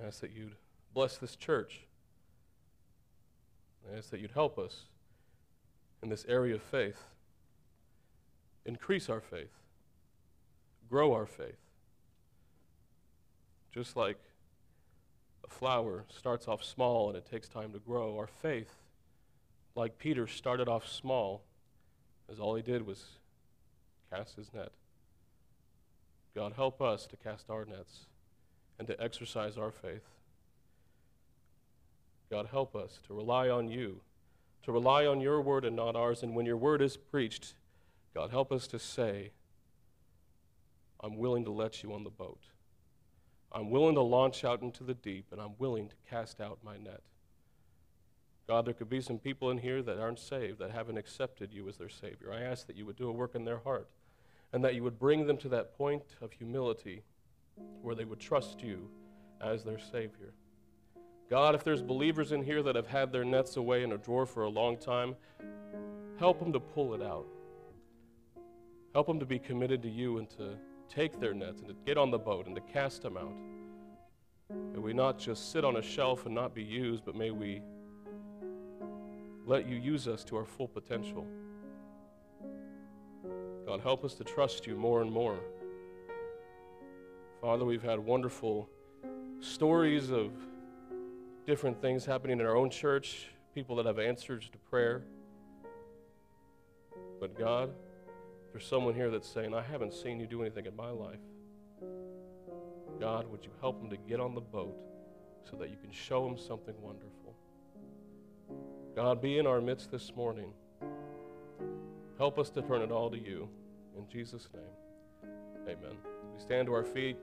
Speaker 2: I ask that you'd bless this church. I ask that you'd help us in this area of faith. Increase our faith. Grow our faith. Just like a flower starts off small and it takes time to grow, our faith, like Peter, started off small, as all he did was cast his net. God, help us to cast our nets and to exercise our faith. God, help us to rely on you, to rely on your word and not ours. And when your word is preached, God, help us to say, I'm willing to let you on the boat. I'm willing to launch out into the deep, and I'm willing to cast out my net. God, there could be some people in here that aren't saved, that haven't accepted you as their Savior. I ask that you would do a work in their heart and that you would bring them to that point of humility where they would trust you as their Savior. God, if there's believers in here that have had their nets away in a drawer for a long time, help them to pull it out. Help them to be committed to you and to take their nets and to get on the boat and to cast them out. May we not just sit on a shelf and not be used, but may we let you use us to our full potential. God, help us to trust you more and more. Father, we've had wonderful stories of different things happening in our own church, people that have answers to prayer. But God, there's someone here that's saying, I haven't seen you do anything in my life. God, would you help them to get on the boat so that you can show them something wonderful? God, be in our midst this morning. Help us to turn it all to you. In Jesus' name, amen. We stand to our feet,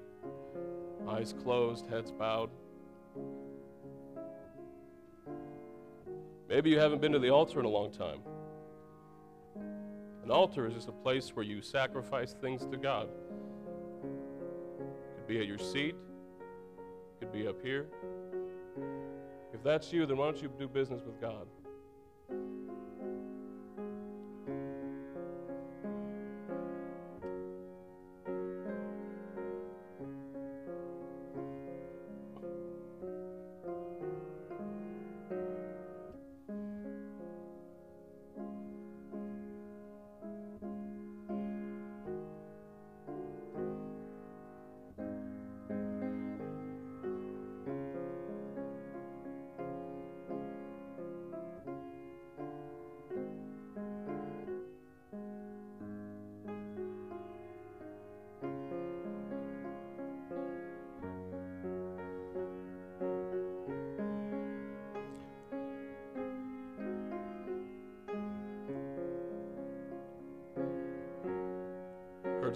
Speaker 2: eyes closed, heads bowed. Maybe you haven't been to the altar in a long time. An altar is just a place where you sacrifice things to God. It could be at your seat, could be up here. If that's you, then why don't you do business with God?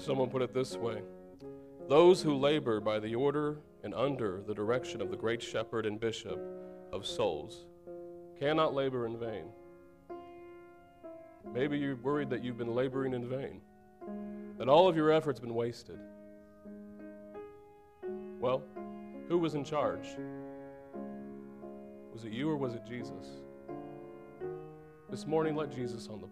Speaker 2: Someone put it this way Those who labor by the order and under the direction of the great shepherd and bishop of souls cannot labor in vain. Maybe you're worried that you've been laboring in vain, that all of your efforts been wasted. Well, who was in charge? Was it you or was it Jesus? This morning, let Jesus on the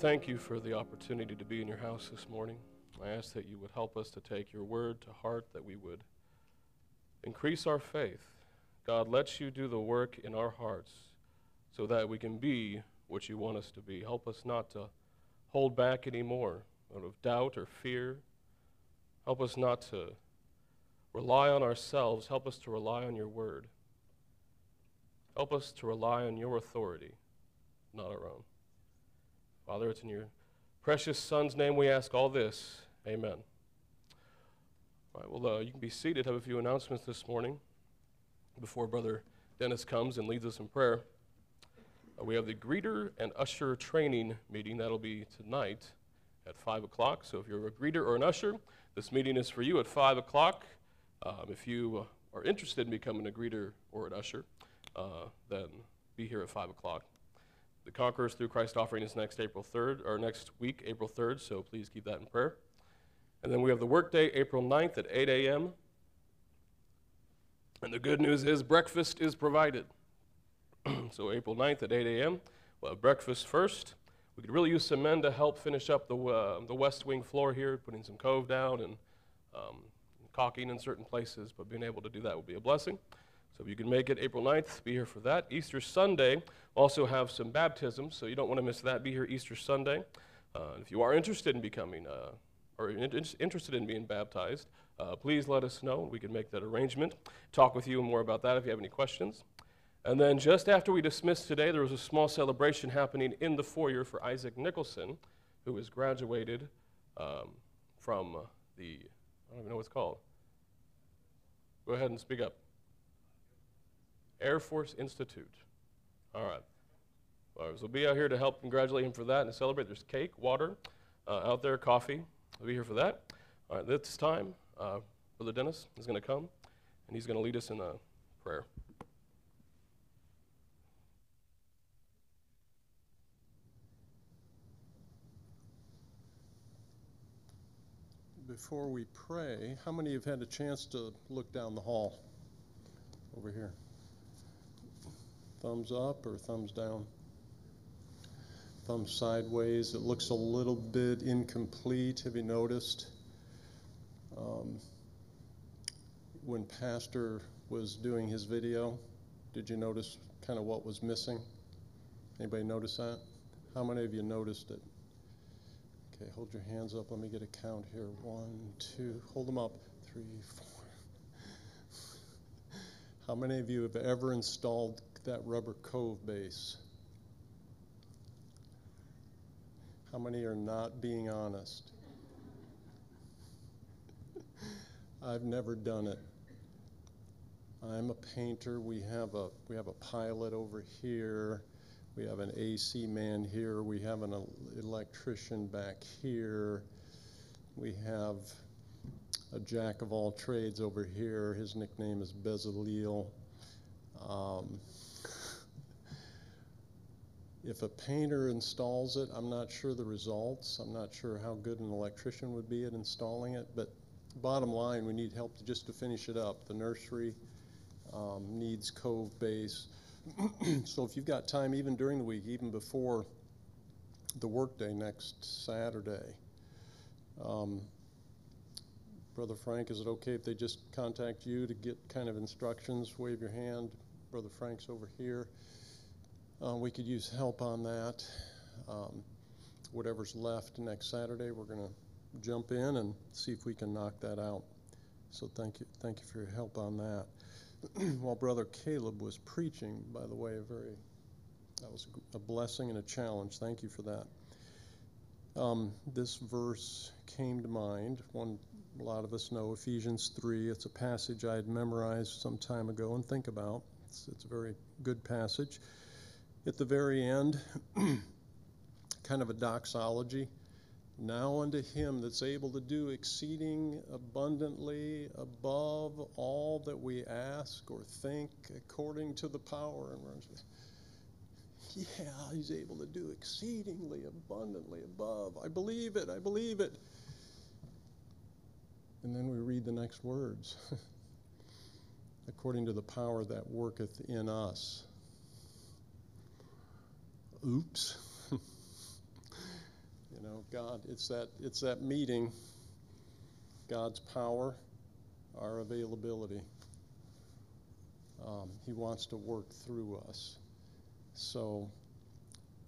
Speaker 2: thank you for the opportunity to be in your house this morning. I ask that you would help us to take your word to heart, that we would increase our faith. God, let you do the work in our hearts so that we can be what you want us to be. Help us not to hold back anymore out of doubt or fear. Help us not to rely on ourselves. Help us to rely on your word. Help us to rely on your authority, not our own. Father, it's in your precious Son's name we ask all this. Amen. All right, well, uh, you can be seated. I Have a few announcements this morning before Brother Dennis comes and leads us in prayer. Uh, we have the greeter and usher training meeting. That'll be tonight at 5 o'clock. So if you're a greeter or an usher, this meeting is for you at 5 o'clock. Um, if you uh, are interested in becoming a greeter or an usher, uh, then be here at 5 o'clock. The Conquerors Through Christ offering is next April 3rd, or next week, April 3rd, so please keep that in prayer. And then we have the workday, April 9th at 8 a.m. And the good news is breakfast is provided. so April 9th at 8 a.m., we'll have breakfast first. We could really use some men to help finish up the, uh, the west wing floor here, putting some cove down and um, caulking in certain places, but being able to do that would be a blessing. So if you can make it April 9th, be here for that. Easter Sunday, also have some baptisms, so you don't want to miss that. Be here Easter Sunday. Uh, if you are interested in becoming, uh, or in- interested in being baptized, uh, please let us know. We can make that arrangement. Talk with you more about that if you have any questions. And then just after we dismissed today, there was a small celebration happening in the foyer for Isaac Nicholson, who has graduated um, from the, I don't even know what it's called. Go ahead and speak up. Air Force Institute. All right. So we'll be out here to help congratulate him for that and celebrate. There's cake, water uh, out there, coffee. We'll be here for that. All right, this time, uh, Brother Dennis is going to come, and he's going to lead us in a prayer.
Speaker 3: Before we pray, how many have had a chance to look down the hall over here? Thumbs up or thumbs down? Thumbs sideways. It looks a little bit incomplete. Have you noticed? Um, when Pastor was doing his video, did you notice kind of what was missing? Anybody notice that? How many of you noticed it? Okay, hold your hands up. Let me get a count here. One, two, hold them up. Three, four. How many of you have ever installed that rubber cove base? How many are not being honest? I've never done it. I'm a painter. We have a we have a pilot over here. We have an AC man here. We have an electrician back here. We have a jack of all trades over here. His nickname is Bezaleel. Um, if a painter installs it, I'm not sure the results. I'm not sure how good an electrician would be at installing it. But bottom line, we need help to, just to finish it up. The nursery um, needs cove base. so if you've got time, even during the week, even before the workday next Saturday, um, Brother Frank, is it okay if they just contact you to get kind of instructions? Wave your hand. Brother Frank's over here. Uh, we could use help on that. Um, whatever's left next Saturday, we're going to jump in and see if we can knock that out. So thank you, thank you for your help on that. While Brother Caleb was preaching, by the way, a very that was a blessing and a challenge. Thank you for that. Um, this verse came to mind. One, a lot of us know Ephesians 3. It's a passage I had memorized some time ago and think about. It's, it's a very good passage at the very end, kind of a doxology. Now unto him that's able to do exceeding abundantly above all that we ask or think according to the power and yeah, he's able to do exceedingly abundantly above. I believe it, I believe it. And then we read the next words. according to the power that worketh in us. Oops. you know, God, it's that it's that meeting, God's power, our availability. Um, he wants to work through us. So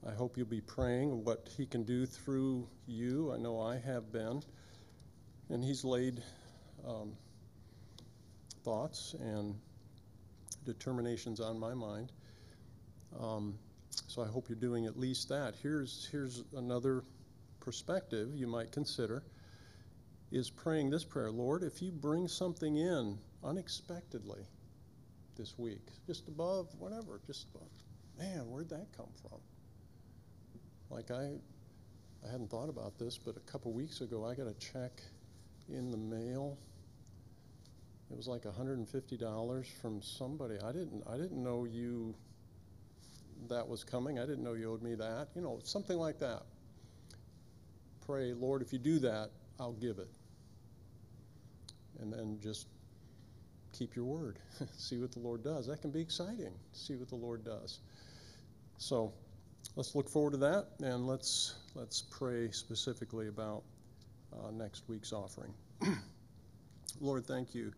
Speaker 3: I hope you'll be praying what He can do through you. I know I have been. And He's laid um, thoughts and determinations on my mind. Um, so I hope you're doing at least that. Here's, here's another perspective you might consider is praying this prayer Lord, if you bring something in unexpectedly this week, just above whatever, just above, man, where'd that come from? Like I, I hadn't thought about this, but a couple weeks ago I got a check in the mail. It was like $150 from somebody. I didn't I didn't know you that was coming. I didn't know you owed me that. You know, something like that. Pray, Lord, if you do that, I'll give it. And then just keep your word. See what the Lord does. That can be exciting. See what the Lord does. So let's look forward to that and let's let's pray specifically about uh, next week's offering. Lord, thank you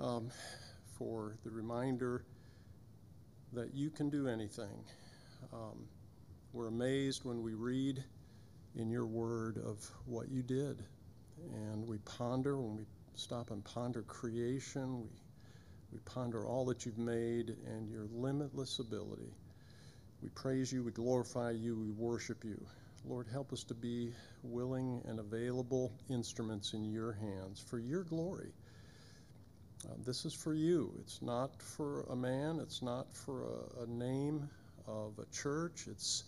Speaker 3: um, for the reminder that you can do anything. Um, we're amazed when we read in your word of what you did. And we ponder, when we stop and ponder creation, we, we ponder all that you've made and your limitless ability. We praise you, we glorify you, we worship you. Lord, help us to be willing and available instruments in your hands for your glory. Uh, this is for you. It's not for a man. It's not for a, a name of a church. It's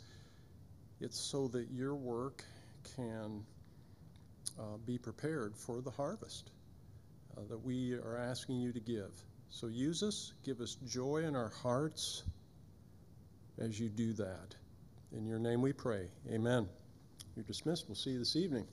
Speaker 3: it's so that your work can uh, be prepared for the harvest uh, that we are asking you to give. So use us, give us joy in our hearts as you do that. In your name we pray. Amen. You're dismissed. We'll see you this evening.